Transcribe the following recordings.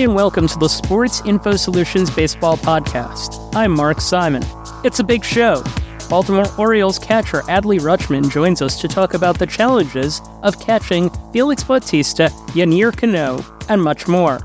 and welcome to the Sports Info Solutions Baseball Podcast. I'm Mark Simon. It's a big show. Baltimore Orioles catcher Adley Rutschman joins us to talk about the challenges of catching Felix Bautista, Yennier Cano, and much more.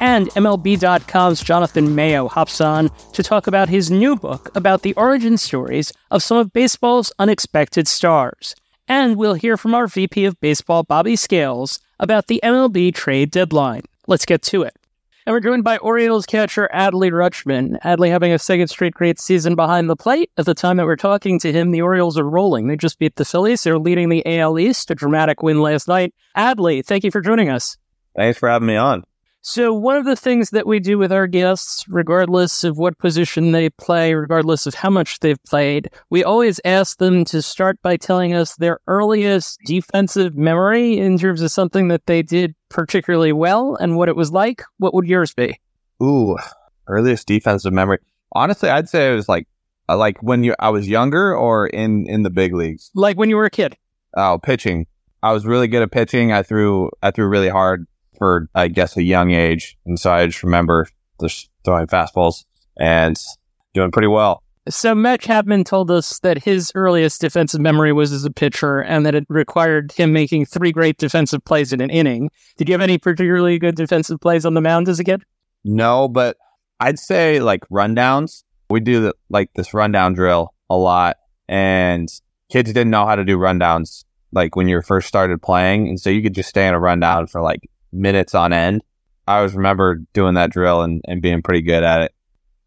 And MLB.com's Jonathan Mayo hops on to talk about his new book about the origin stories of some of baseball's unexpected stars. And we'll hear from our VP of Baseball, Bobby Scales, about the MLB trade deadline. Let's get to it. And we're joined by Orioles catcher Adley Rutschman. Adley having a second straight great season behind the plate. At the time that we're talking to him, the Orioles are rolling. They just beat the Phillies. They're leading the AL East, a dramatic win last night. Adley, thank you for joining us. Thanks for having me on. So, one of the things that we do with our guests, regardless of what position they play, regardless of how much they've played, we always ask them to start by telling us their earliest defensive memory in terms of something that they did particularly well and what it was like. What would yours be? Ooh, earliest defensive memory. Honestly, I'd say it was like uh, like when you I was younger or in in the big leagues. Like when you were a kid. Oh, pitching. I was really good at pitching. I threw I threw really hard for, I guess, a young age. And so I just remember just throwing fastballs and doing pretty well. So Matt Chapman told us that his earliest defensive memory was as a pitcher and that it required him making three great defensive plays in an inning. Did you have any particularly good defensive plays on the mound as a kid? No, but I'd say like rundowns. We do the, like this rundown drill a lot and kids didn't know how to do rundowns like when you first started playing. And so you could just stay in a rundown for like minutes on end. I always remember doing that drill and, and being pretty good at it.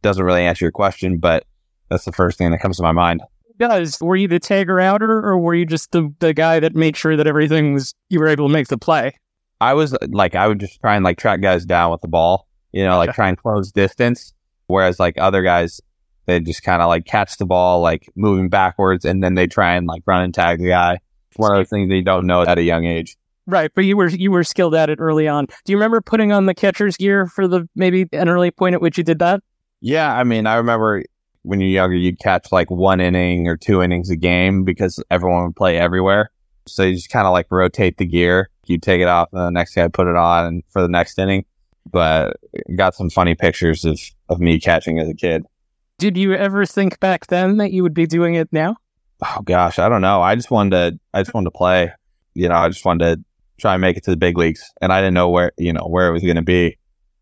Doesn't really answer your question, but that's the first thing that comes to my mind. Does were you the tagger outer, or were you just the, the guy that made sure that everything was you were able to make the play? I was like I would just try and like track guys down with the ball, you know, like try and close distance. Whereas like other guys, they just kind of like catch the ball like moving backwards, and then they try and like run and tag the guy. One of those things that you don't know at a young age. Right, but you were you were skilled at it early on. Do you remember putting on the catcher's gear for the maybe an early point at which you did that? Yeah, I mean, I remember when you're younger, you'd catch like one inning or two innings a game because everyone would play everywhere. So you just kind of like rotate the gear. You'd take it off, and the next guy put it on, and for the next inning. But got some funny pictures of of me catching as a kid. Did you ever think back then that you would be doing it now? Oh gosh, I don't know. I just wanted to. I just wanted to play. You know, I just wanted to try and make it to the big leagues. And I didn't know where, you know, where it was going to be,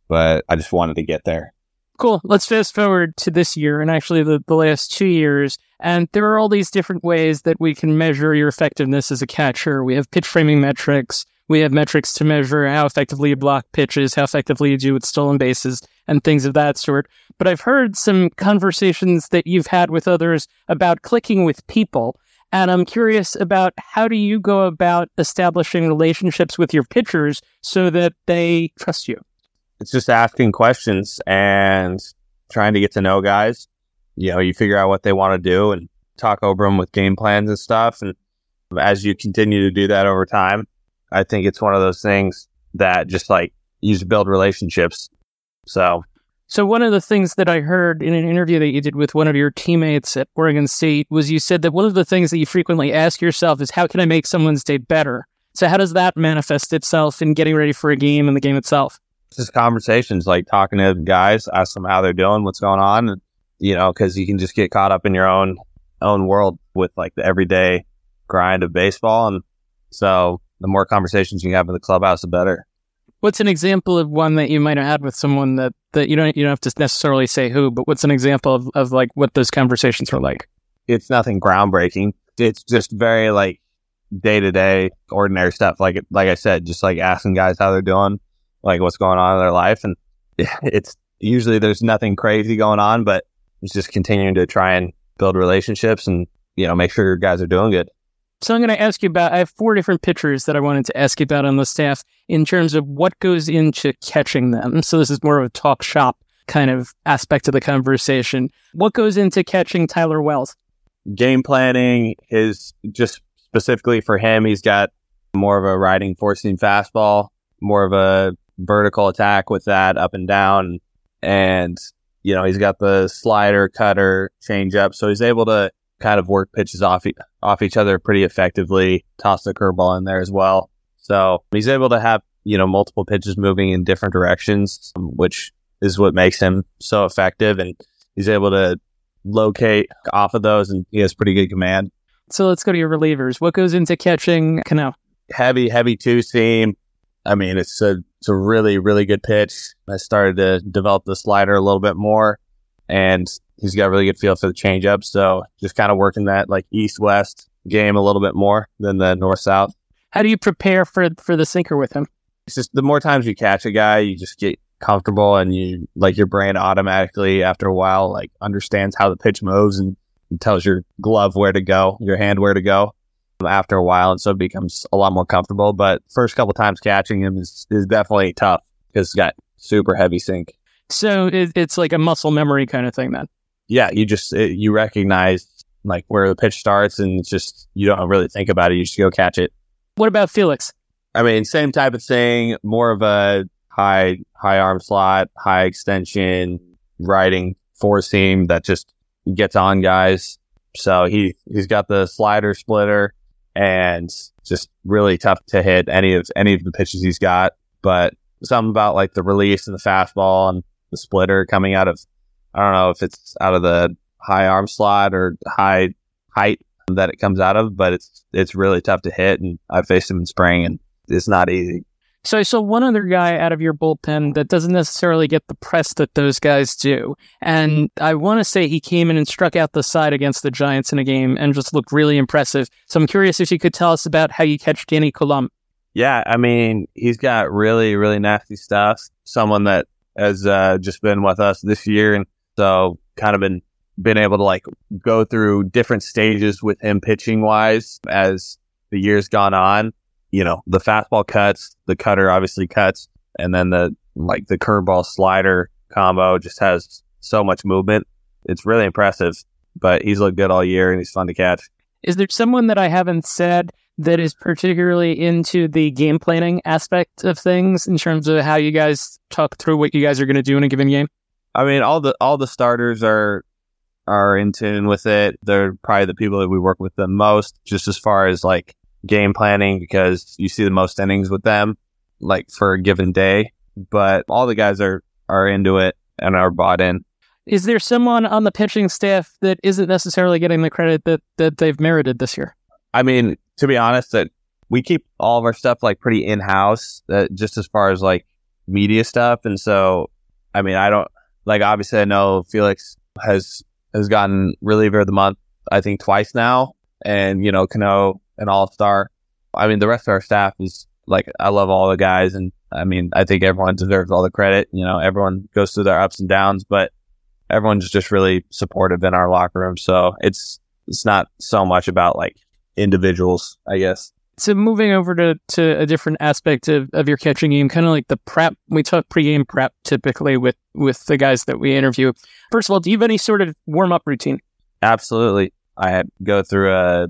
but I just wanted to get there. Cool. Let's fast forward to this year and actually the, the last two years. And there are all these different ways that we can measure your effectiveness as a catcher. We have pitch framing metrics. We have metrics to measure how effectively you block pitches, how effectively you do with stolen bases, and things of that sort. But I've heard some conversations that you've had with others about clicking with people. And I'm curious about how do you go about establishing relationships with your pitchers so that they trust you? It's just asking questions and trying to get to know guys. You know, you figure out what they want to do and talk over them with game plans and stuff. And as you continue to do that over time, I think it's one of those things that just like you just build relationships. So so one of the things that I heard in an interview that you did with one of your teammates at Oregon State was you said that one of the things that you frequently ask yourself is how can I make someone's day better? So how does that manifest itself in getting ready for a game and the game itself? Just conversations, like talking to guys, ask them how they're doing, what's going on, you know, because you can just get caught up in your own own world with like the everyday grind of baseball, and so the more conversations you have in the clubhouse, the better. What's an example of one that you might have had with someone that, that you don't you don't have to necessarily say who, but what's an example of, of like what those conversations were like? It's nothing groundbreaking. It's just very like day to day, ordinary stuff. Like like I said, just like asking guys how they're doing, like what's going on in their life, and it's usually there's nothing crazy going on, but it's just continuing to try and build relationships and you know make sure your guys are doing good. So I'm going to ask you about. I have four different pitchers that I wanted to ask you about on the staff in terms of what goes into catching them. So this is more of a talk shop kind of aspect of the conversation. What goes into catching Tyler Wells? Game planning is just specifically for him. He's got more of a riding, forcing fastball, more of a vertical attack with that up and down, and you know he's got the slider, cutter, change up, so he's able to kind of work pitches off off each other pretty effectively. Toss the curveball in there as well. So he's able to have you know, multiple pitches moving in different directions, um, which is what makes him so effective. And he's able to locate off of those and he has pretty good command. So let's go to your relievers. What goes into catching Cano? Heavy, heavy two seam. I mean, it's a, it's a really, really good pitch. I started to develop the slider a little bit more and he's got a really good feel for the changeup. So just kind of working that like east west game a little bit more than the north south. How do you prepare for for the sinker with him? It's just the more times you catch a guy, you just get comfortable and you like your brain automatically after a while like understands how the pitch moves and tells your glove where to go, your hand where to go um, after a while. And so it becomes a lot more comfortable. But first couple times catching him is, is definitely tough because he's got super heavy sink. So it, it's like a muscle memory kind of thing then. Yeah. You just, it, you recognize like where the pitch starts and it's just, you don't really think about it. You just go catch it. What about Felix? I mean, same type of thing, more of a high, high arm slot, high extension, riding four seam that just gets on guys. So he, he's got the slider splitter and just really tough to hit any of, any of the pitches he's got. But something about like the release and the fastball and the splitter coming out of, I don't know if it's out of the high arm slot or high height that it comes out of, but it's, it's really tough to hit. And I faced him in spring and it's not easy. So I saw one other guy out of your bullpen that doesn't necessarily get the press that those guys do. And I want to say he came in and struck out the side against the Giants in a game and just looked really impressive. So I'm curious if you could tell us about how you catch Danny Coulombe. Yeah, I mean, he's got really, really nasty stuff. Someone that has uh, just been with us this year. And so kind of been, been able to like go through different stages with him pitching wise as the years gone on you know, the fastball cuts, the cutter obviously cuts, and then the like the curveball slider combo just has so much movement. It's really impressive, but he's looked good all year and he's fun to catch. Is there someone that I haven't said that is particularly into the game planning aspect of things in terms of how you guys talk through what you guys are going to do in a given game? I mean, all the all the starters are are in tune with it. They're probably the people that we work with the most, just as far as like game planning because you see the most innings with them, like for a given day. But all the guys are are into it and are bought in. Is there someone on the pitching staff that isn't necessarily getting the credit that that they've merited this year? I mean, to be honest, that we keep all of our stuff like pretty in house. That just as far as like media stuff, and so I mean, I don't like obviously I know Felix has has gotten reliever of the month I think twice now, and you know Cano an all star. I mean, the rest of our staff is like, I love all the guys. And I mean, I think everyone deserves all the credit. You know, everyone goes through their ups and downs, but everyone's just really supportive in our locker room. So it's, it's not so much about like individuals, I guess. So moving over to, to a different aspect of, of your catching game, kind of like the prep, we talk pregame prep typically with, with the guys that we interview. First of all, do you have any sort of warm up routine? Absolutely. I go through a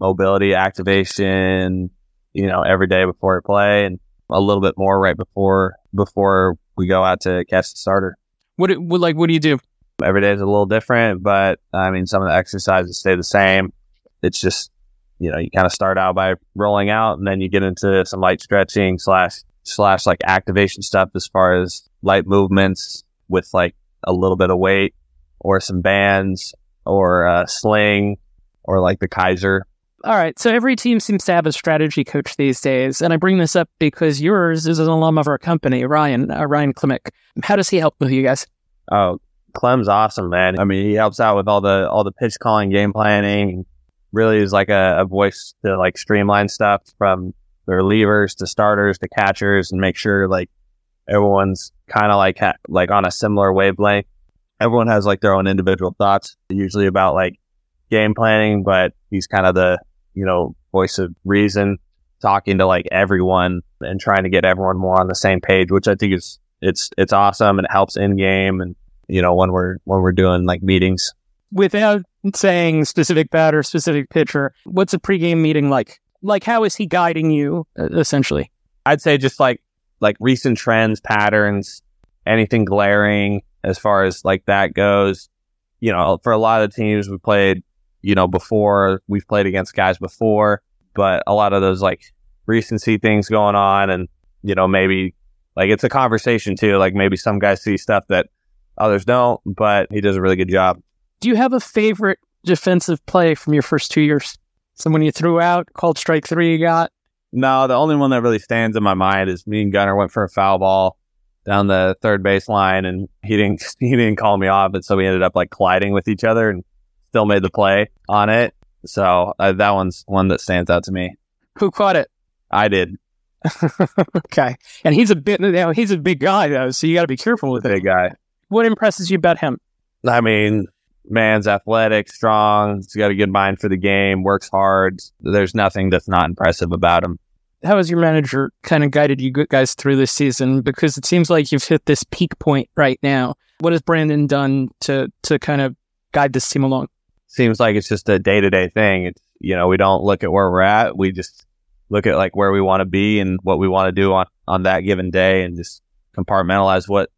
mobility activation, you know, every day before I play and a little bit more right before, before we go out to catch the starter. What, what like, what do you do? Every day is a little different, but I mean, some of the exercises stay the same. It's just, you know, you kind of start out by rolling out and then you get into some light stretching slash, slash like activation stuff as far as light movements with like a little bit of weight or some bands or a sling or like the Kaiser all right. So every team seems to have a strategy coach these days. And I bring this up because yours is an alum of our company, Ryan, uh, Ryan Klimek. How does he help with you guys? Oh, Clem's awesome, man. I mean, he helps out with all the, all the pitch calling, game planning. Really is like a, a voice to like streamline stuff from the relievers to starters to catchers and make sure like everyone's kind of like, ha- like on a similar wavelength. Everyone has like their own individual thoughts, usually about like game planning, but he's kind of the you know, voice of reason, talking to like everyone and trying to get everyone more on the same page, which I think is it's it's awesome and it helps in game and you know when we're when we're doing like meetings. Without saying specific batter, specific pitcher, what's a pregame meeting like? Like how is he guiding you essentially? I'd say just like like recent trends, patterns, anything glaring as far as like that goes. You know, for a lot of the teams we played you know, before we've played against guys before, but a lot of those like recency things going on and you know, maybe like it's a conversation too. Like maybe some guys see stuff that others don't, but he does a really good job. Do you have a favorite defensive play from your first two years? Someone you threw out, called strike three you got? No, the only one that really stands in my mind is me and Gunnar went for a foul ball down the third base line and he didn't he didn't call me off, but so we ended up like colliding with each other and still made the play on it. So uh, that one's one that stands out to me. Who caught it? I did. okay, and he's a bit you know, he's a big guy though, so you got to be careful with it. Big guy. What impresses you about him? I mean, man's athletic, strong. He's got a good mind for the game. Works hard. There's nothing that's not impressive about him how has your manager kind of guided you guys through this season? Because it seems like you've hit this peak point right now. What has Brandon done to to kind of guide this team along? Seems like it's just a day to day thing. It's you know we don't look at where we're at. We just look at like where we want to be and what we want to do on on that given day, and just compartmentalize what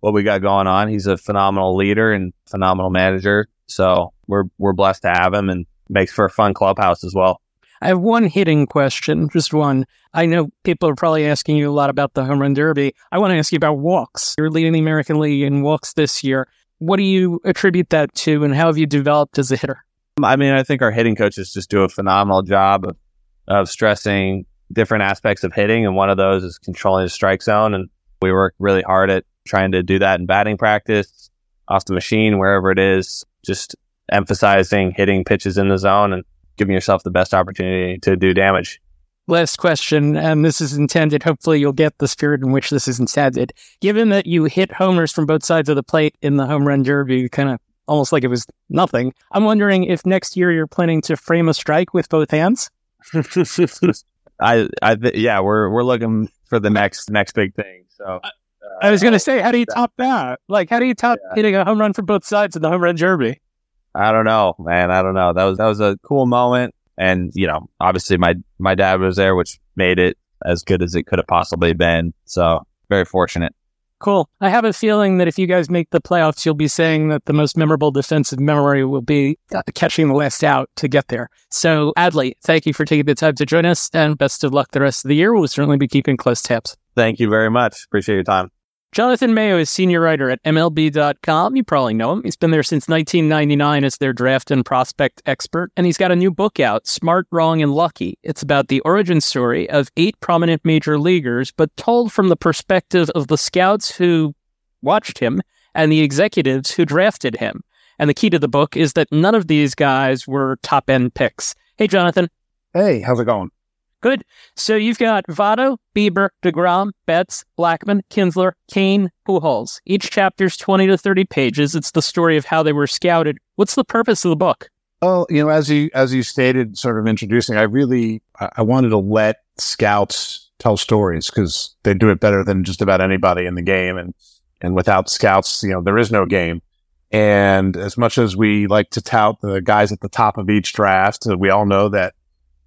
what we got going on. He's a phenomenal leader and phenomenal manager. So we're we're blessed to have him, and makes for a fun clubhouse as well. I have one hitting question, just one. I know people are probably asking you a lot about the home run derby. I want to ask you about walks. You're leading the American League in walks this year. What do you attribute that to, and how have you developed as a hitter? I mean, I think our hitting coaches just do a phenomenal job of, of stressing different aspects of hitting, and one of those is controlling the strike zone. And we work really hard at trying to do that in batting practice, off the machine, wherever it is, just emphasizing hitting pitches in the zone and giving yourself the best opportunity to do damage. Last question, and this is intended. Hopefully, you'll get the spirit in which this is intended. Given that you hit homers from both sides of the plate in the home run derby, kind of almost like it was nothing. I'm wondering if next year you're planning to frame a strike with both hands. I, I, th- yeah, we're we're looking for the next next big thing. So. Uh, I was going to say, how do you top that? Like, how do you top yeah. hitting a home run from both sides in the home run derby? I don't know, man. I don't know. That was that was a cool moment, and you know, obviously my my dad was there, which made it as good as it could have possibly been. So very fortunate. Cool. I have a feeling that if you guys make the playoffs, you'll be saying that the most memorable defensive memory will be uh, catching the last out to get there. So, Adley, thank you for taking the time to join us, and best of luck the rest of the year. We'll certainly be keeping close tabs. Thank you very much. Appreciate your time. Jonathan Mayo is senior writer at MLB.com. You probably know him. He's been there since 1999 as their draft and prospect expert, and he's got a new book out, Smart, Wrong, and Lucky. It's about the origin story of eight prominent major leaguers, but told from the perspective of the scouts who watched him and the executives who drafted him. And the key to the book is that none of these guys were top end picks. Hey, Jonathan. Hey, how's it going? Good. So you've got Votto, Bieber, DeGrom, Betts, Blackmon, Kinsler, Cain, Pujols. Each chapter's 20 to 30 pages. It's the story of how they were scouted. What's the purpose of the book? Oh, you know, as you as you stated, sort of introducing, I really I wanted to let scouts tell stories because they do it better than just about anybody in the game, and and without scouts, you know, there is no game. And as much as we like to tout the guys at the top of each draft, uh, we all know that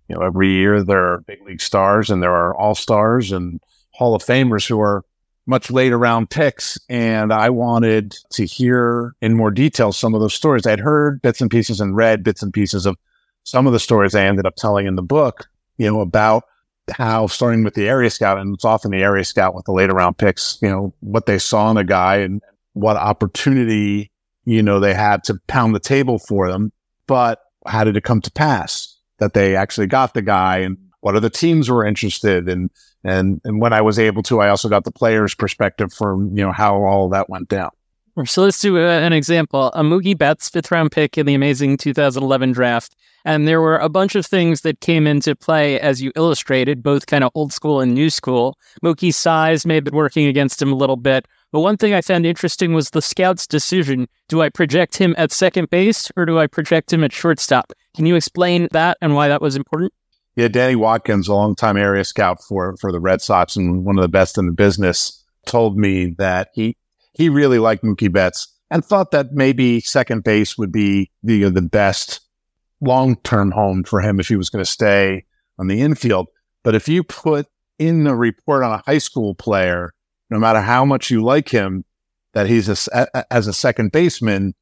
you know, every year there are big league stars and there are all stars and Hall of Famers who are much later round picks. And I wanted to hear in more detail some of those stories. I'd heard bits and pieces and read bits and pieces of some of the stories I ended up telling in the book, you know, about how starting with the area scout, and it's often the area scout with the later round picks, you know, what they saw in a guy and what opportunity, you know, they had to pound the table for them. But how did it come to pass? That they actually got the guy and what other teams were interested in. And, and when I was able to, I also got the player's perspective from, you know, how all that went down. So let's do uh, an example. A Mookie Betts, fifth round pick in the amazing 2011 draft. And there were a bunch of things that came into play as you illustrated, both kind of old school and new school. Mookie's size may have been working against him a little bit. But one thing I found interesting was the scout's decision. Do I project him at second base or do I project him at shortstop? Can you explain that and why that was important? Yeah, Danny Watkins, a longtime area scout for, for the Red Sox and one of the best in the business, told me that he, he really liked Mookie Betts and thought that maybe second base would be the, the best long term home for him if he was going to stay on the infield. But if you put in the report on a high school player, no matter how much you like him, that he's a, as a second baseman,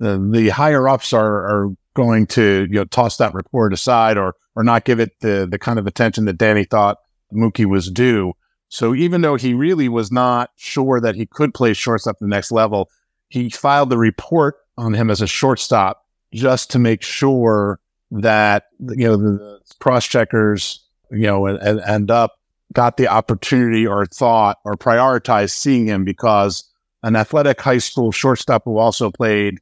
uh, the higher ups are, are going to you know toss that report aside or or not give it the the kind of attention that Danny thought Mookie was due. So even though he really was not sure that he could play shortstop the next level, he filed the report on him as a shortstop just to make sure that, you know, the cross checkers, you know, and, and end up got the opportunity or thought or prioritized seeing him because an athletic high school shortstop who also played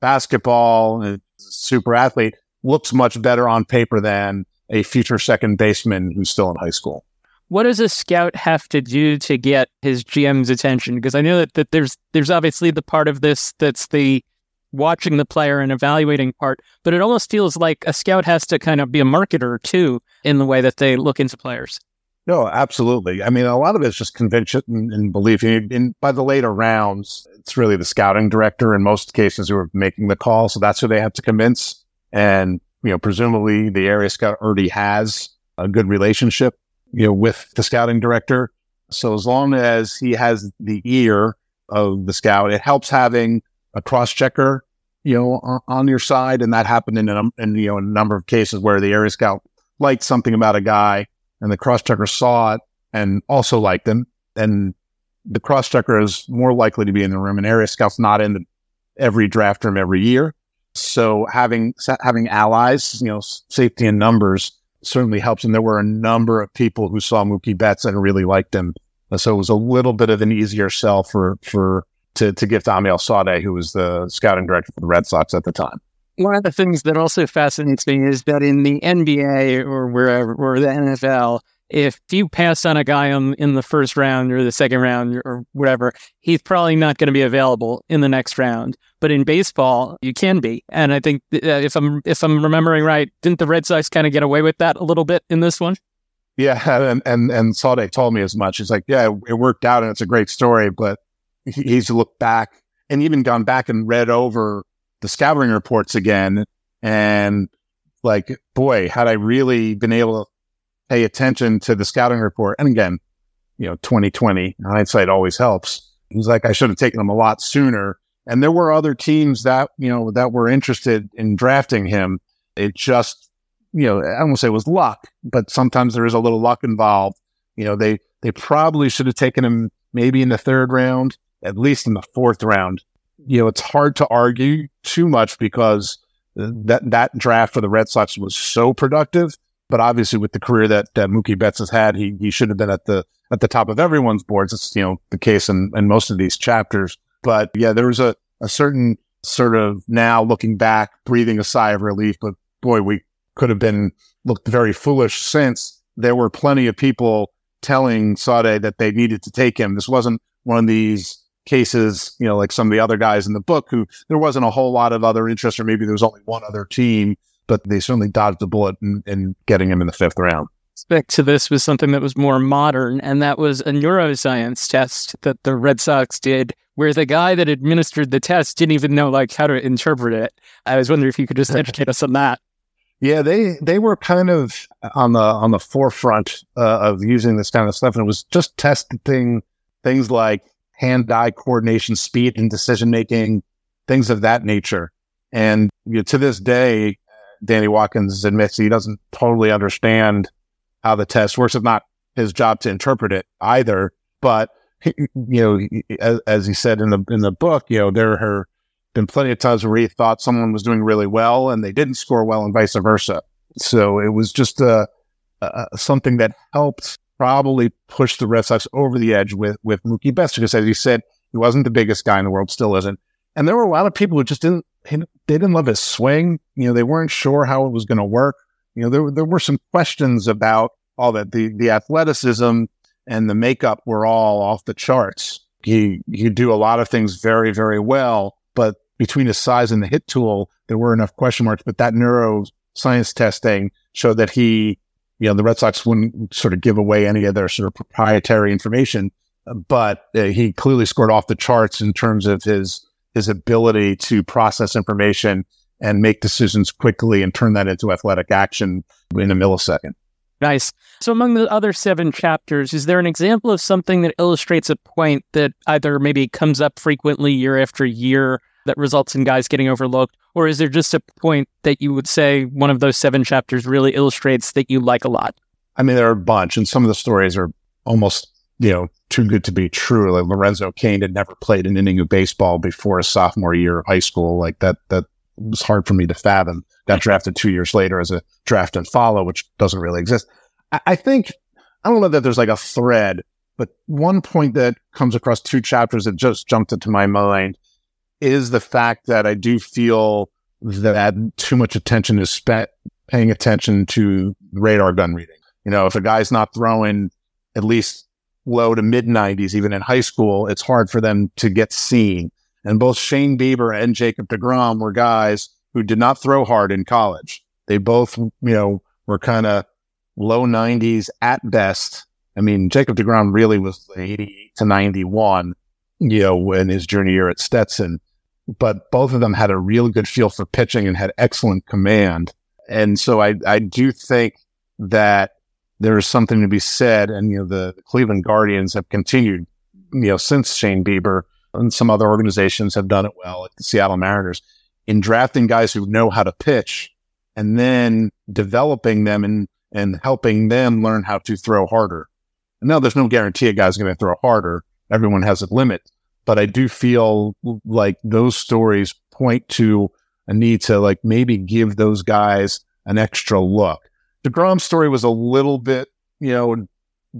basketball uh, super athlete looks much better on paper than a future second baseman who's still in high school. What does a scout have to do to get his GM's attention? Because I know that, that there's there's obviously the part of this that's the watching the player and evaluating part, but it almost feels like a scout has to kind of be a marketer too in the way that they look into players. No, absolutely. I mean, a lot of it's just conviction and belief. And by the later rounds, it's really the scouting director in most cases who are making the call. So that's who they have to convince. And, you know, presumably the area scout already has a good relationship, you know, with the scouting director. So as long as he has the ear of the scout, it helps having a cross checker, you know, on, on your side. And that happened in a, in, you know, a number of cases where the area scout liked something about a guy and the cross checker saw it and also liked him. And the cross checker is more likely to be in the room. And area scout's not in the, every draft room every year. So having having allies, you know, safety in numbers certainly helps. And there were a number of people who saw Mookie Betts and really liked him. So it was a little bit of an easier sell for for to to give to Amiel Sawdaye, who was the scouting director for the Red Sox at the time one of the things that also fascinates me is that in the NBA or wherever or the NFL, if you pass on a guy in the first round or the second round or whatever, he's probably not going to be available in the next round. But in baseball, you can be, and I think uh, if I'm if I'm remembering right, didn't the Red Sox kind of get away with that a little bit in this one? Yeah, and and and Sawdaye told me as much. He's like, yeah, it worked out, and it's a great story, but he's looked back and even gone back and read over the scouting reports again. And like, boy, had I really been able to pay attention to the scouting report. And again, you know, 2020 hindsight always helps. He's like, I should have taken him a lot sooner. And there were other teams that, you know, that were interested in drafting him. It just, you know, I don't say it was luck, but sometimes there is a little luck involved. You know, they, they probably should have taken him maybe in the third round, at least in the fourth round you know, it's hard to argue too much because that, that draft for the Red Sox was so productive. But obviously with the career that, that Mookie Betts has had, he, he should have been at the, at the top of everyone's boards. It's, you know, the case in, in most of these chapters. But yeah, there was a, a certain sort of now looking back, breathing a sigh of relief. But boy, we could have been looked very foolish since there were plenty of people telling Sawdaye that they needed to take him. This wasn't one of these cases, you know, like some of the other guys in the book who there wasn't a whole lot of other interest, or maybe there was only one other team, but they certainly dodged the bullet in, in getting him in the fifth round. Back to this was something that was more modern, and that was a neuroscience test that the Red Sox did, where the guy that administered the test didn't even know like how to interpret it. I was wondering if you could just educate us on that. Yeah, they they were kind of on the on the forefront uh, of using this kind of stuff, and it was just testing things like hand eye coordination, speed and decision making, things of that nature. And you know, to this day, Danny Watkins admits he doesn't totally understand how the test works. It's not his job to interpret it either. But you know, as, as he said in the in the book, you know, there have been plenty of times where he thought someone was doing really well and they didn't score well, and vice versa. So it was just a, a something that helped probably pushed the Red Sox over the edge with, with Mookie Betts because as you said, he wasn't the biggest guy in the world, still isn't. And there were a lot of people who just didn't, they didn't love his swing. You know, they weren't sure how it was going to work. You know, there, there were some questions about all that. The, the athleticism and the makeup were all off the charts. He, he do a lot of things very, very well, but between his size and the hit tool, there were enough question marks. But that neuroscience testing showed that he you know, the Red Sox wouldn't sort of give away any of their sort of proprietary information, but uh, he clearly scored off the charts in terms of his his ability to process information and make decisions quickly and turn that into athletic action in a millisecond. Nice. So, among the other seven chapters, is there an example of something that illustrates a point that either maybe comes up frequently year after year that results in guys getting overlooked? Or is there just a point that you would say one of those seven chapters really illustrates that you like a lot? I mean, there are a bunch, and some of the stories are almost you know, too good to be true. Like Lorenzo Cain had never played an inning of baseball before his sophomore year of high school. Like that, that was hard for me to fathom. Got drafted two years later as a draft and follow, which doesn't really exist. I, I think, I don't know that there's like a thread, but one point that comes across two chapters that just jumped into my mind is the fact that I do feel that too much attention is spent paying attention to radar gun reading. You know, if a guy's not throwing at least low to mid 90s, even in high school, it's hard for them to get seen. And both Shane Bieber and Jacob DeGrom were guys who did not throw hard in college. They both, you know, were kind of low 90s at best. I mean, Jacob DeGrom really was 88 to 91, you know, in his junior year at Stetson. But both of them had a real good feel for pitching and had excellent command. And so I, I do think that there is something to be said. And, you know, the, Cleveland Guardians have continued, you know, since Shane Bieber and some other organizations have done it well, like the Seattle Mariners, in drafting guys who know how to pitch and then developing them and, and helping them learn how to throw harder. Now there's no guarantee a guy's going to throw harder. Everyone has a limit, but I do feel like those stories point to a need to like maybe give those guys an extra look. DeGrom's story was a little bit, you know,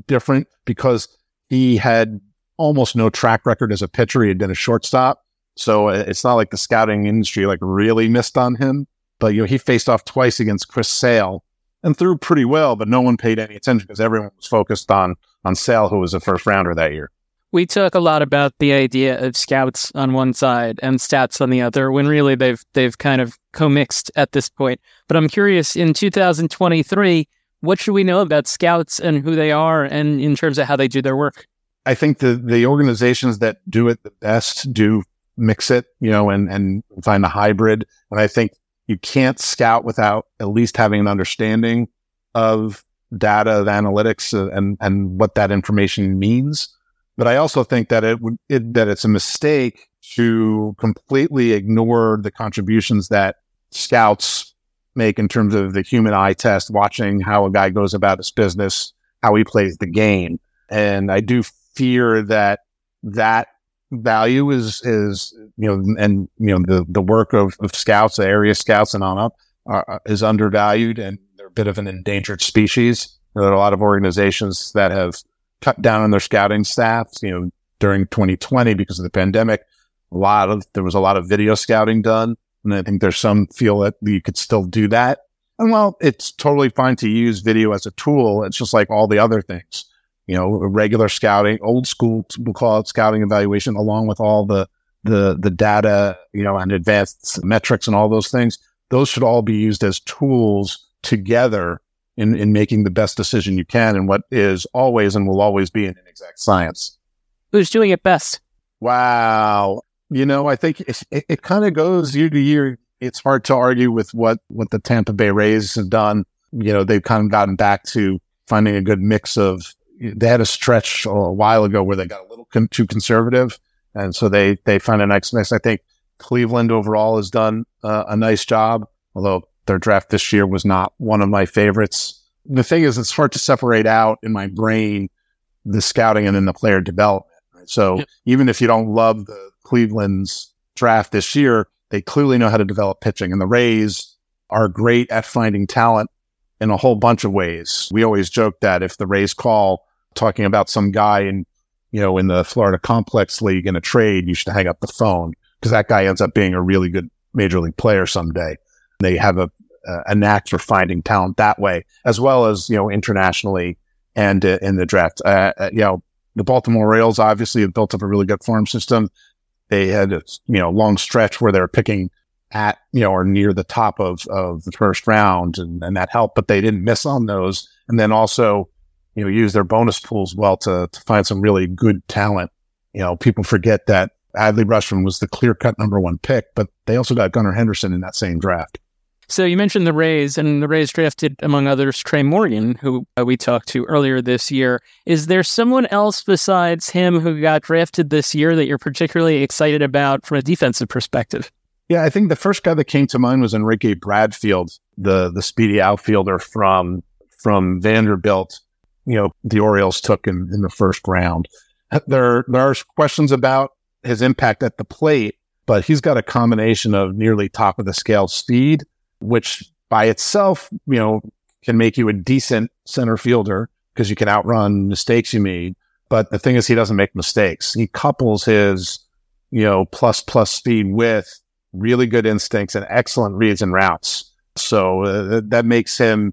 different because he had almost no track record as a pitcher. He had been a shortstop. So uh, it's not like the scouting industry like really missed on him. But, you know, he faced off twice against Chris Sale and threw pretty well, but no one paid any attention because everyone was focused on, on Sale, who was a first rounder that year we talk a lot about the idea of scouts on one side and stats on the other when really they've they've kind of co-mixed at this point. But I'm curious in 2023, what should we know about scouts and who they are and in terms of how they do their work? I think the the organizations that do it the best do mix it, you know, and and find a hybrid. And I think you can't scout without at least having an understanding of data of analytics uh, and and what that information means. But I also think that it would it, that it's a mistake to completely ignore the contributions that scouts make in terms of the human eye test, watching how a guy goes about his business, how he plays the game. And I do fear that that value is, is, you know, and, you know, the, the work of, of scouts, the area scouts and on up is undervalued and they're a bit of an endangered species. There are a lot of organizations that have cut down on their scouting staffs, you know, during 2020 because of the pandemic. A lot of, there was a lot of video scouting done. And I think there's some feel that you could still do that. And while it's totally fine to use video as a tool, it's just like all the other things, you know, regular scouting, old school, we'll call it scouting evaluation, along with all the, the, the data, you know, and advanced metrics and all those things. Those should all be used as tools together in, in making the best decision you can and what is always and will always be an inexact science. Who's doing it best? Wow. You know, I think it, it, it kind of goes year to year. It's hard to argue with what, what the Tampa Bay Rays have done. You know, they've kind of gotten back to finding a good mix of, they had a stretch a while ago where they got a little con- too conservative. And so they, they find a nice mix. I think Cleveland overall has done uh, a nice job, although their draft this year was not one of my favorites. The thing is, it's hard to separate out in my brain the scouting and then the player development. So yep. even if you don't love the Cleveland's draft this year, they clearly know how to develop pitching and the Rays are great at finding talent in a whole bunch of ways. We always joke that if the Rays call talking about some guy in, you know, in the Florida complex league in a trade, you should hang up the phone because that guy ends up being a really good major league player someday. They have a, a knack for finding talent that way, as well as, you know, internationally and uh, in the draft. Uh, uh, you know, the Baltimore Orioles obviously have built up a really good farm system. They had a, you know, long stretch where they were picking at, you know, or near the top of, of the first round and, and that helped, but they didn't miss on those. And then also, you know, use their bonus pools well to, to find some really good talent. You know, people forget that Adley Rutschman was the clear cut number one pick, but they also got Gunnar Henderson in that same draft. So you mentioned the Rays, and the Rays drafted, among others, Trey Morgan, who uh, we talked to earlier this year. Is there someone else besides him who got drafted this year that you're particularly excited about from a defensive perspective? Yeah, I think the first guy that came to mind was Enrique Bradfield, the the speedy outfielder from from Vanderbilt. you know, the Orioles took in, in the first round. There, there are questions about his impact at the plate, but he's got a combination of nearly top of the scale speed, which by itself, you know, can make you a decent center fielder because you can outrun mistakes you made. But the thing is, he doesn't make mistakes. He couples his, you know, plus plus speed with really good instincts and excellent reads and routes. So uh, that makes him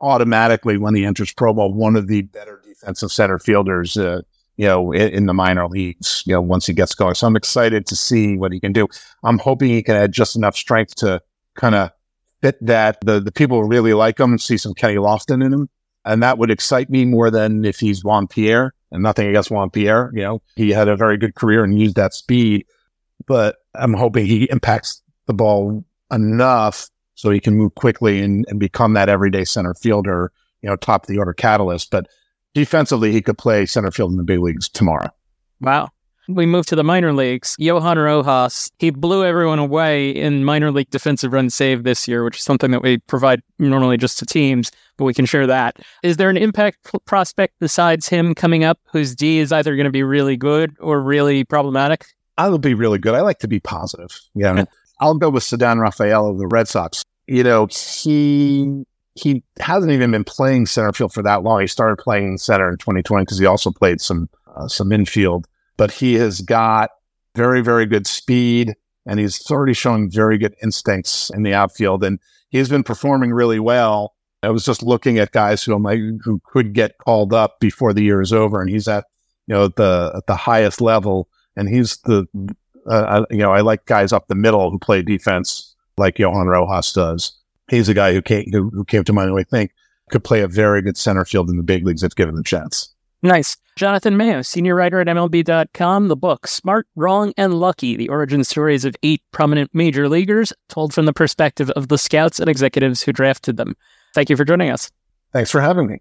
automatically, when he enters pro ball, one of the better defensive center fielders, uh, you know, in, in, the minor leagues, you know, once he gets going. So I'm excited to see what he can do. I'm hoping he can add just enough strength to kind of fit that the, the people really like him and see some Kenny Lofton in him. And that would excite me more than if he's Juan Pierre and nothing against Juan Pierre. You know, he had a very good career and used that speed, but I'm hoping he impacts the ball enough so he can move quickly and, and become that everyday center fielder, you know, top of the order catalyst. But defensively, he could play center field in the big leagues tomorrow. Wow. We move to the minor leagues. Johan Rojas, he blew everyone away in minor league defensive run save this year, which is something that we provide normally just to teams, but we can share that. Is there an impact prospect besides him coming up whose D is either going to be really good or really problematic? I will be really good. I like to be positive. Yeah. I'll go with Ceddanne Rafaela of the Red Sox. You know, he he hasn't even been playing center field for that long. He started playing center in 2020 because he also played some uh, some infield. But he has got very very good speed, and he's already showing very good instincts in the outfield, and he's been performing really well. I was just looking at guys who like, who could get called up before the year is over, and he's at you know the at the highest level, and he's the uh, I, you know, I like guys up the middle who play defense like Johan Rojas does. He's a guy who came, who, who came to mind who I think could play a very good center field in the big leagues if given the chance. Nice. Jonathan Mayo, senior writer at MLB.com, the book Smart, Wrong, and Lucky The Origin Stories of Eight Prominent Major Leaguers, told from the perspective of the scouts and executives who drafted them. Thank you for joining us. Thanks for having me.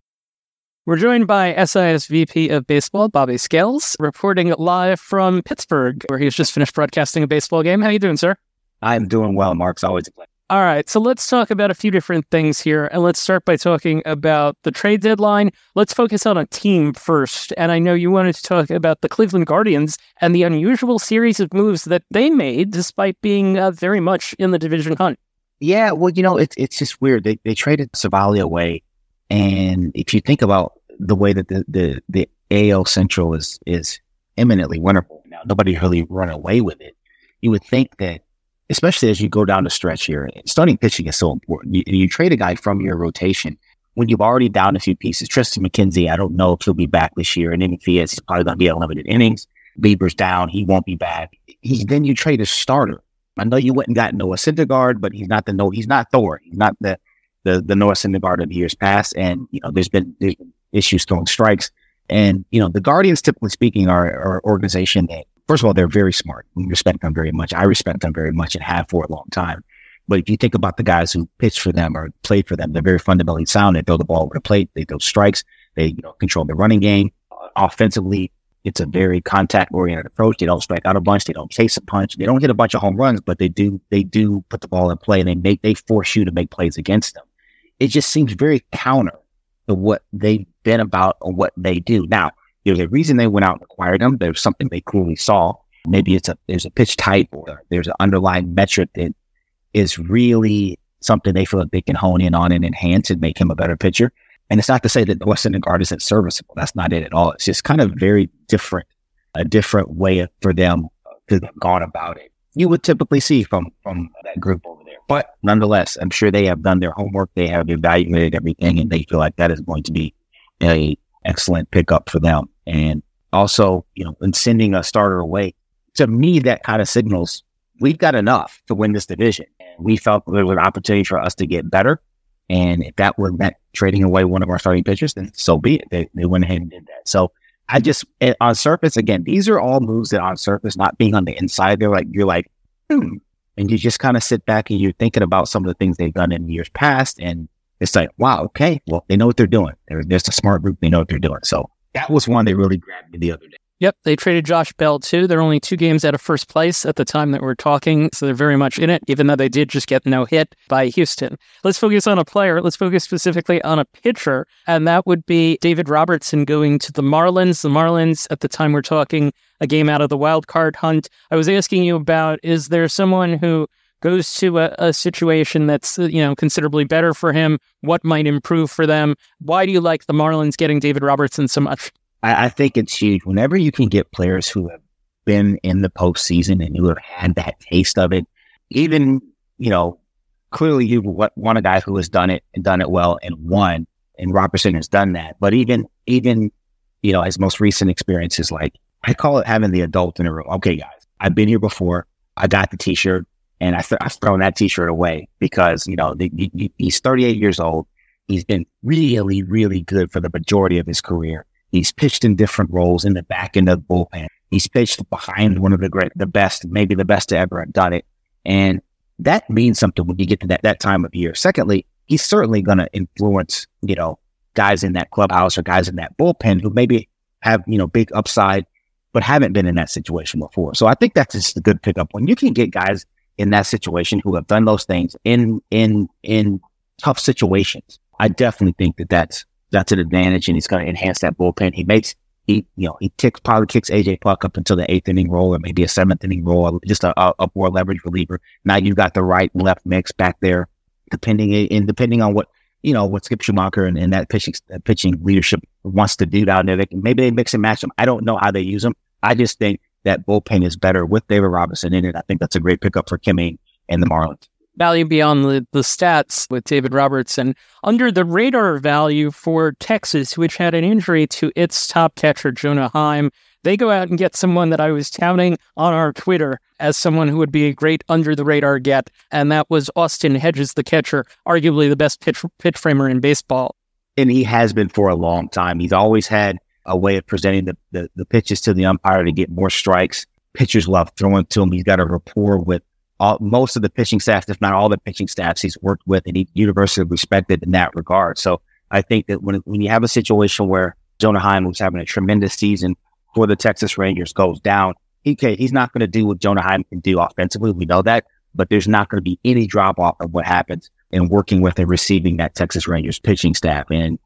We're joined by SIS VP of Baseball, Bobby Scales, reporting live from Pittsburgh, where he's just finished broadcasting a baseball game. How you doing, sir? I'm doing well, Mark's always a pleasure. All right, so let's talk about a few different things here, and let's start by talking about the trade deadline. Let's focus on a team first, and I know you wanted to talk about the Cleveland Guardians and the unusual series of moves that they made, despite being uh, very much in the division hunt. Yeah, well, you know, it's it's just weird. They they traded Civale away and if you think about the way that the, the, the AL Central is, is eminently wonderful now, nobody really run away with it. You would think that, especially as you go down the stretch here, starting pitching is so important. You, you trade a guy from your rotation when you've already down a few pieces. Triston McKenzie, I don't know if he'll be back this year. And then if he is, he's probably going to be at limited innings. Bieber's down. He won't be back. He, then you trade a starter. I know you went and got Noah Syndergaard, but he's not the no, he's not Thor. He's not the the the Noah Syndergaard of years past, and you know there's been there's been issues throwing strikes, and you know the Guardians, typically speaking, are, are an organization that first of all they're very smart. We respect them very much. I respect them very much and have for a long time. But if you think about the guys who pitched for them or played for them, they're very fundamentally sound. They throw the ball over the plate. They throw strikes. They you know control the running game. Uh, offensively, it's a very contact oriented approach. They don't strike out a bunch. They don't chase a punch. They don't hit a bunch of home runs, but they do they do put the ball in play. And they make they force you to make plays against them it just seems very counter to what they've been about or what they do. Now, there's a reason they went out and acquired them. There's something they clearly saw. Maybe it's a there's a pitch type or there's an underlying metric that is really something they feel like they can hone in on and enhance and make him a better pitcher. And it's not to say that the Western guard isn't serviceable. That's not it at all. It's just kind of very different, a different way for them to have gone about it. You would typically see from from that group over there. but nonetheless, I'm sure they have done their homework. They have evaluated everything and they feel like that is going to be a excellent pickup for them. And also, you know, in sending a starter away, to me, that kind of signals we've got enough to win this division. And we felt there was an opportunity for us to get better. And if that were meant trading away one of our starting pitchers, then so be it. They, they went ahead and did that. So I just, eh, on surface, again, these are all moves that on surface, not being on the inside, they're like, you're like, hmm, and you just kind of sit back and you're thinking about some of the things they've done in years past. And it's like, wow, okay, well, they know what they're doing. They're, there's a smart group. They know what they're doing. So that was one that really grabbed me the other day. Yep, they traded Josh Bell too. They're only two games out of first place at the time that we're talking, so they're very much in it, even though they did just get no hit by Houston. Let's focus on a player. Let's focus specifically on a pitcher, and that would be David Robertson going to the Marlins. The Marlins, at the time we're talking, a game out of the wild card hunt. I was asking you about is there someone who goes to a, a situation that's uh, you know considerably better for him? What might improve for them? Why do you like the Marlins getting David Robertson so much? I, I think it's huge. Whenever you can get players who have been in the postseason and who have had that taste of it, even, you know, clearly you want a guy who has done it and done it well and won. And Robertson has done that. But even, even, you know, his most recent experience is like, I call it having the adult in the room. Okay, guys, I've been here before. I got the t-shirt and I th- I've thrown that t-shirt away because, you know, the, the, he's 38 years old. He's been really, really good for the majority of his career. He's pitched in different roles in the back end of the bullpen. He's pitched behind one of the great, the best, maybe the best to ever have done it. And that means something when you get to that, that time of year. Secondly, he's certainly going to influence, you know, guys in that clubhouse or guys in that bullpen who maybe have, you know, big upside, but haven't been in that situation before. So I think that's just a good pickup when you can get guys in that situation who have done those things in, in, in tough situations. I definitely think that that's that's an advantage and he's going to enhance that bullpen. He makes, he, you know, he ticks, probably kicks AJ Puk up until the eighth inning role or maybe a seventh inning role, just a, a, a more leverage reliever. Now you've got the right and left mix back there, depending, and depending on what, you know, what Skip Schumaker and, and that pitching, that pitching leadership wants to do down there. They can, maybe they mix and match them. I don't know how they use them. I just think that bullpen is better with David Robinson in it. I think that's a great pickup for Kimmy and the Marlins value beyond the, the stats with David Robertson. Under the radar value for Texas, which had an injury to its top catcher, Jonah Heim, they go out and get someone that I was touting on our Twitter as someone who would be a great under the radar get, and that was Austin Hedges, the catcher, arguably the best pitch, pitch framer in baseball. And he has been for a long time. He's always had a way of presenting the, the, the pitches to the umpire to get more strikes. Pitchers love throwing to him. He's got a rapport with all, most of the pitching staff, if not all the pitching staffs he's worked with, and he's universally respected in that regard. So I think that when when you have a situation where Jonah Heim, who's having a tremendous season for the Texas Rangers, goes down, he can, he's not going to do what Jonah Heim can do offensively. We know that, but there's not going to be any drop off of what happens in working with and receiving that Texas Rangers pitching staff. And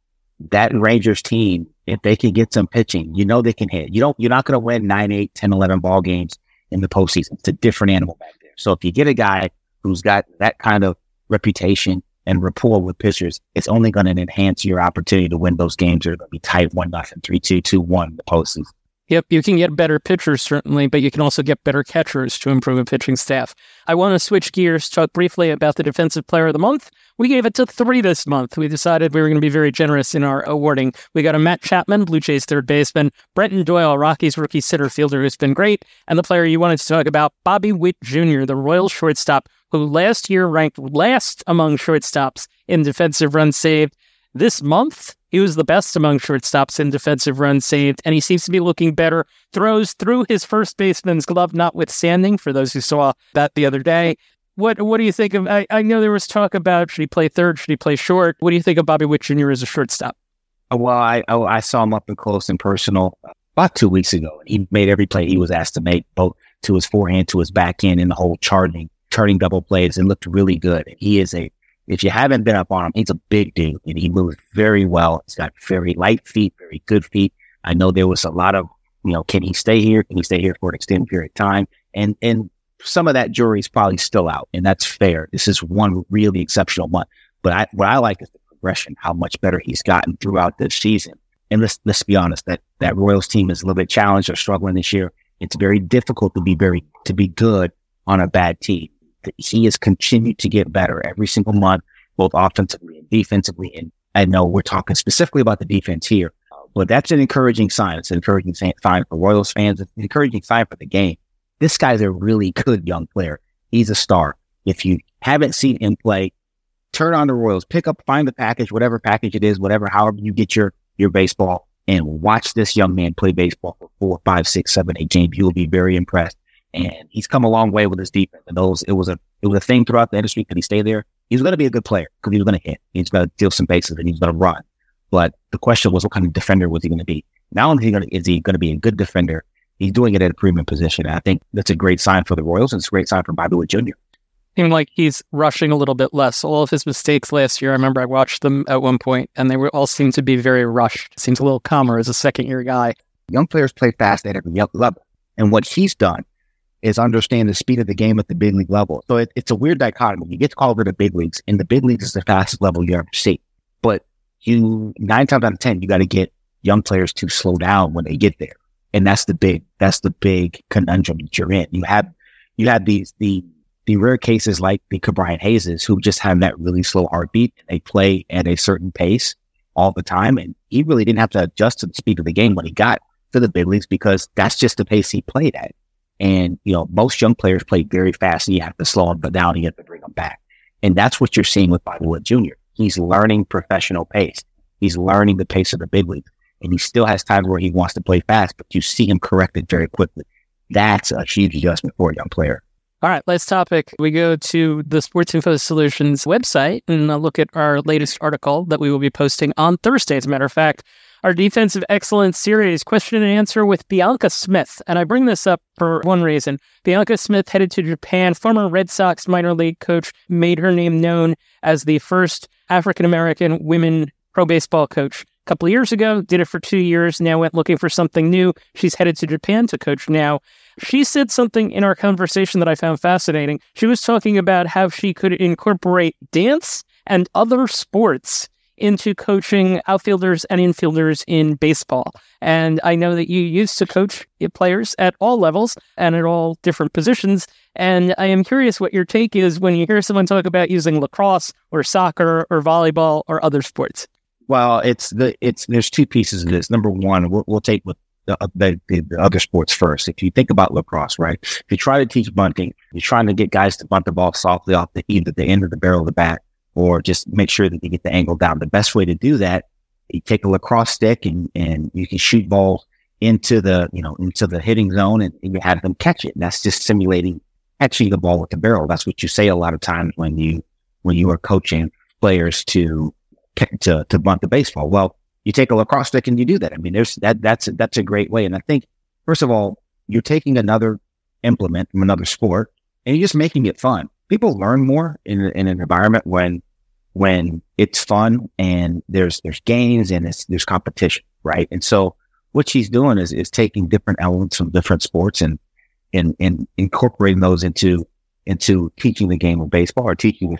that Rangers team, if they can get some pitching, you know they can hit. You don't, you're not going to win 9, 8, 10, 11 ball games in the postseason. It's a different animal back there. so if you get a guy who's got that kind of reputation and rapport with pitchers, it's only going to enhance your opportunity to win those games. They're going to be tight one nothing, three two, two one the postseason. Yep, you can get better pitchers certainly, but you can also get better catchers to improve a pitching staff. I want to switch gears, talk briefly about the defensive player of the month. We gave it to three this month. We decided we were going to be very generous in our awarding. We got a Matt Chapman, Blue Jays third baseman, Brenton Doyle, Rockies rookie center fielder who's been great, and the player you wanted to talk about, Bobby Witt Jr., the Royal shortstop, who last year ranked last among shortstops in defensive runs saved. This month, he was the best among shortstops in defensive runs saved, and he seems to be looking better. Throws through his first baseman's glove, notwithstanding, for those who saw that the other day. What what do you think of? I, I know there was talk about should he play third, should he play short? What do you think of Bobby Witt Jr. as a shortstop? Uh, well, I oh, I saw him up and close and personal about two weeks ago. And he made every play he was asked to make, both to his forehand, to his backhand, and the whole charting, charting double plays, and looked really good. He is a if you haven't been up on him, he's a big dude and he moves very well. He's got very light feet, very good feet. I know there was a lot of, you know, can he stay here? Can he stay here for an extended period of time? And, and some of that jury is probably still out and that's fair. This is one really exceptional month. But I, what I like is the progression, how much better he's gotten throughout this season. And let's, let's be honest, that, that Royals team is a little bit challenged or struggling this year. It's very difficult to be very, to be good on a bad team he has continued to get better every single month, both offensively and defensively. And I know we're talking specifically about the defense here, but that's an encouraging sign. It's an encouraging sign for Royals fans. It's an encouraging sign for the game. This guy's a really good young player. He's a star. If you haven't seen him play, turn on the Royals, pick up, find the package, whatever package it is, whatever, however you get your, your baseball and watch this young man play baseball for four, five, six, seven, eight games. You will be very impressed and he's come a long way with his defense. And those it was a it was a thing throughout the industry. Could he stay there? He's going to be a good player because he was going to hit. He's going to deal some bases and he's going to run. But the question was, what kind of defender was he going to be? Not only is he going to be a good defender, he's doing it at a premium position. And I think that's a great sign for the Royals and it's a great sign for Bobby Witt Jr. Seemed like he's rushing a little bit less. All of his mistakes last year, I remember I watched them at one point and they were all seemed to be very rushed. Seems a little calmer as a second year guy. Young players play fast at every young level. And what he's done is understand the speed of the game at the big league level. So it, it's a weird dichotomy. You get to call over the big leagues, and the big leagues is the fastest level you ever see. But you nine times out of ten, you got to get young players to slow down when they get there, and that's the big that's the big conundrum that you're in. You have you have these the the rare cases like the Ke'Bryan Hayeses who just have that really slow heartbeat. They play at a certain pace all the time, and he really didn't have to adjust to the speed of the game when he got to the big leagues because that's just the pace he played at. And, you know, most young players play very fast and you have to slow them down you have to bring them back. And that's what you're seeing with Bobby Witt Jr. He's learning professional pace. He's learning the pace of the big league and he still has times where he wants to play fast, but you see him correct it very quickly. That's a huge adjustment for a young player. All right, last topic. We go to the Sports Info Solutions website and I'll look at our latest article that we will be posting on Thursday. As a matter of fact, our defensive excellence series question and answer with Bianca Smith. And I bring this up for one reason. Bianca Smith headed to Japan. Former Red Sox minor league coach made her name known as the first African American women pro baseball coach. Couple years ago, did it for two years, now went looking for something new. She's headed to Japan to coach now. She said something in our conversation that I found fascinating. She was talking about how she could incorporate dance and other sports into coaching outfielders and infielders in baseball. And I know that you used to coach players at all levels and at all different positions. And I am curious what your take is when you hear someone talk about using lacrosse or soccer or volleyball or other sports. Well, it's the it's there's two pieces of this. Number one, we'll, we'll take with uh, the, the, the, other sports first. If you think about lacrosse, right? If you try to teach bunting, you're trying to get guys to bunt the ball softly off the either the end of the barrel of the bat or just make sure that you get the angle down. The best way to do that, you take a lacrosse stick and, and you can shoot balls into the, you know, into the hitting zone and, and you have them catch it. And that's just simulating catching the ball with the barrel. That's what you say a lot of times when you, when you are coaching players to, to, to bunt the baseball. Well, you take a lacrosse stick and you do that. I mean, there's that, that's, that's a great way. And I think, first of all, you're taking another implement from another sport and you're just making it fun people learn more in, in an environment when when it's fun and there's there's games and there's competition, right? And so what she's doing is is taking different elements from different sports and and and incorporating those into into teaching the game of baseball or teaching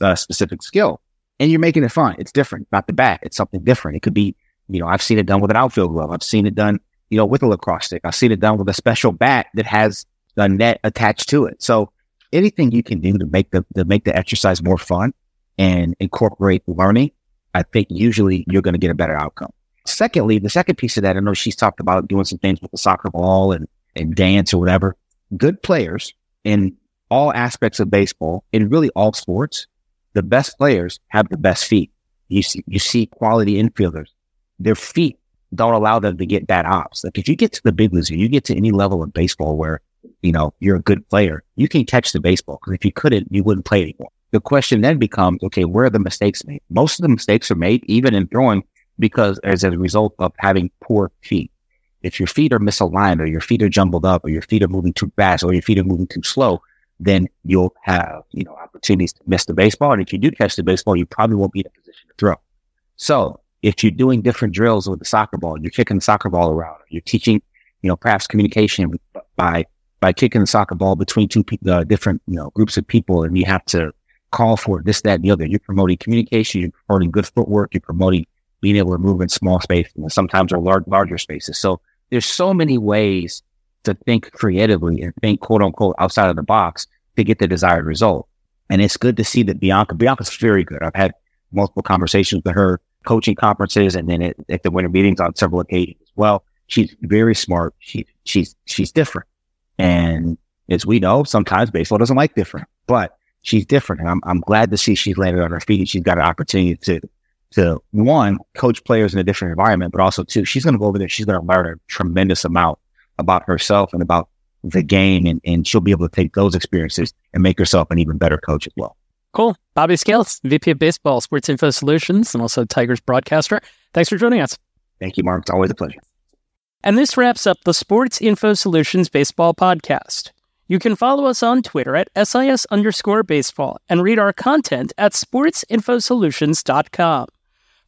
a specific skill. And you're making it fun. It's different, not the bat. It's something different. It could be, you know, I've seen it done with an outfield glove. I've seen it done, you know, with a lacrosse stick. I've seen it done with a special bat that has a net attached to it. So anything you can do to make the to make the exercise more fun and incorporate learning, I think usually you're going to get a better outcome. Secondly, the second piece of that, I know she's talked about doing some things with the soccer ball and, and dance or whatever. Good players in all aspects of baseball, in really all sports, the best players have the best feet. You see, you see quality infielders, their feet don't allow them to get bad ops. Like if you get to the big leagues, you get to any level of baseball where you know, you're a good player, you can catch the baseball. Because if you couldn't, you wouldn't play anymore. The question then becomes, okay, where are the mistakes made? Most of the mistakes are made even in throwing because as a result of having poor feet. If your feet are misaligned or your feet are jumbled up or your feet are moving too fast or your feet are moving too slow, then you'll have, you know, opportunities to miss the baseball. And if you do catch the baseball, you probably won't be in a position to throw. So if you're doing different drills with the soccer ball, you're kicking the soccer ball around, you're teaching, you know, perhaps communication by by kicking the soccer ball between two pe- different you know groups of people, and you have to call for this, that, and the other. You're promoting communication. You're promoting good footwork. You're promoting being able to move in small spaces, and sometimes or large, larger spaces. So there's so many ways to think creatively and think quote unquote outside of the box to get the desired result. And it's good to see that Bianca, Bianca's very good. I've had multiple conversations with her coaching conferences and then at, at the winter meetings on several occasions as well. She's very smart. She, she's, she's different. And as we know, sometimes baseball doesn't like different, but she's different. And I'm, I'm glad to see she's landed on her feet she's got an opportunity to, to one, coach players in a different environment, but also two, she's going to go over there. She's going to learn a tremendous amount about herself and about the game. And, and she'll be able to take those experiences and make herself an even better coach as well. Cool. Bobby Scales, VP of Baseball, Sports Info Solutions, and also Tigers broadcaster. Thanks for joining us. Thank you, Mark. It's always a pleasure. And this wraps up the Sports Info Solutions Baseball Podcast. You can follow us on Twitter at SIS underscore baseball and read our content at sportsinfosolutions.com.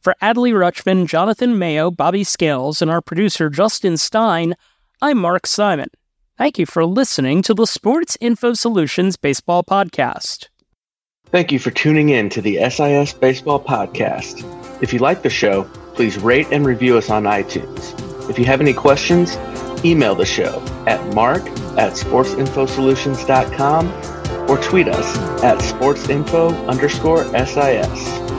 For Adley Rutschman, Jonathan Mayo, Bobby Scales, and our producer Justin Stein, I'm Mark Simon. Thank you for listening to the Sports Info Solutions Baseball Podcast. Thank you for tuning in to the SIS Baseball Podcast. If you like the show, please rate and review us on iTunes. If you have any questions, email the show at mark at sportsinfosolutions.com or tweet us at sportsinfo underscore SIS.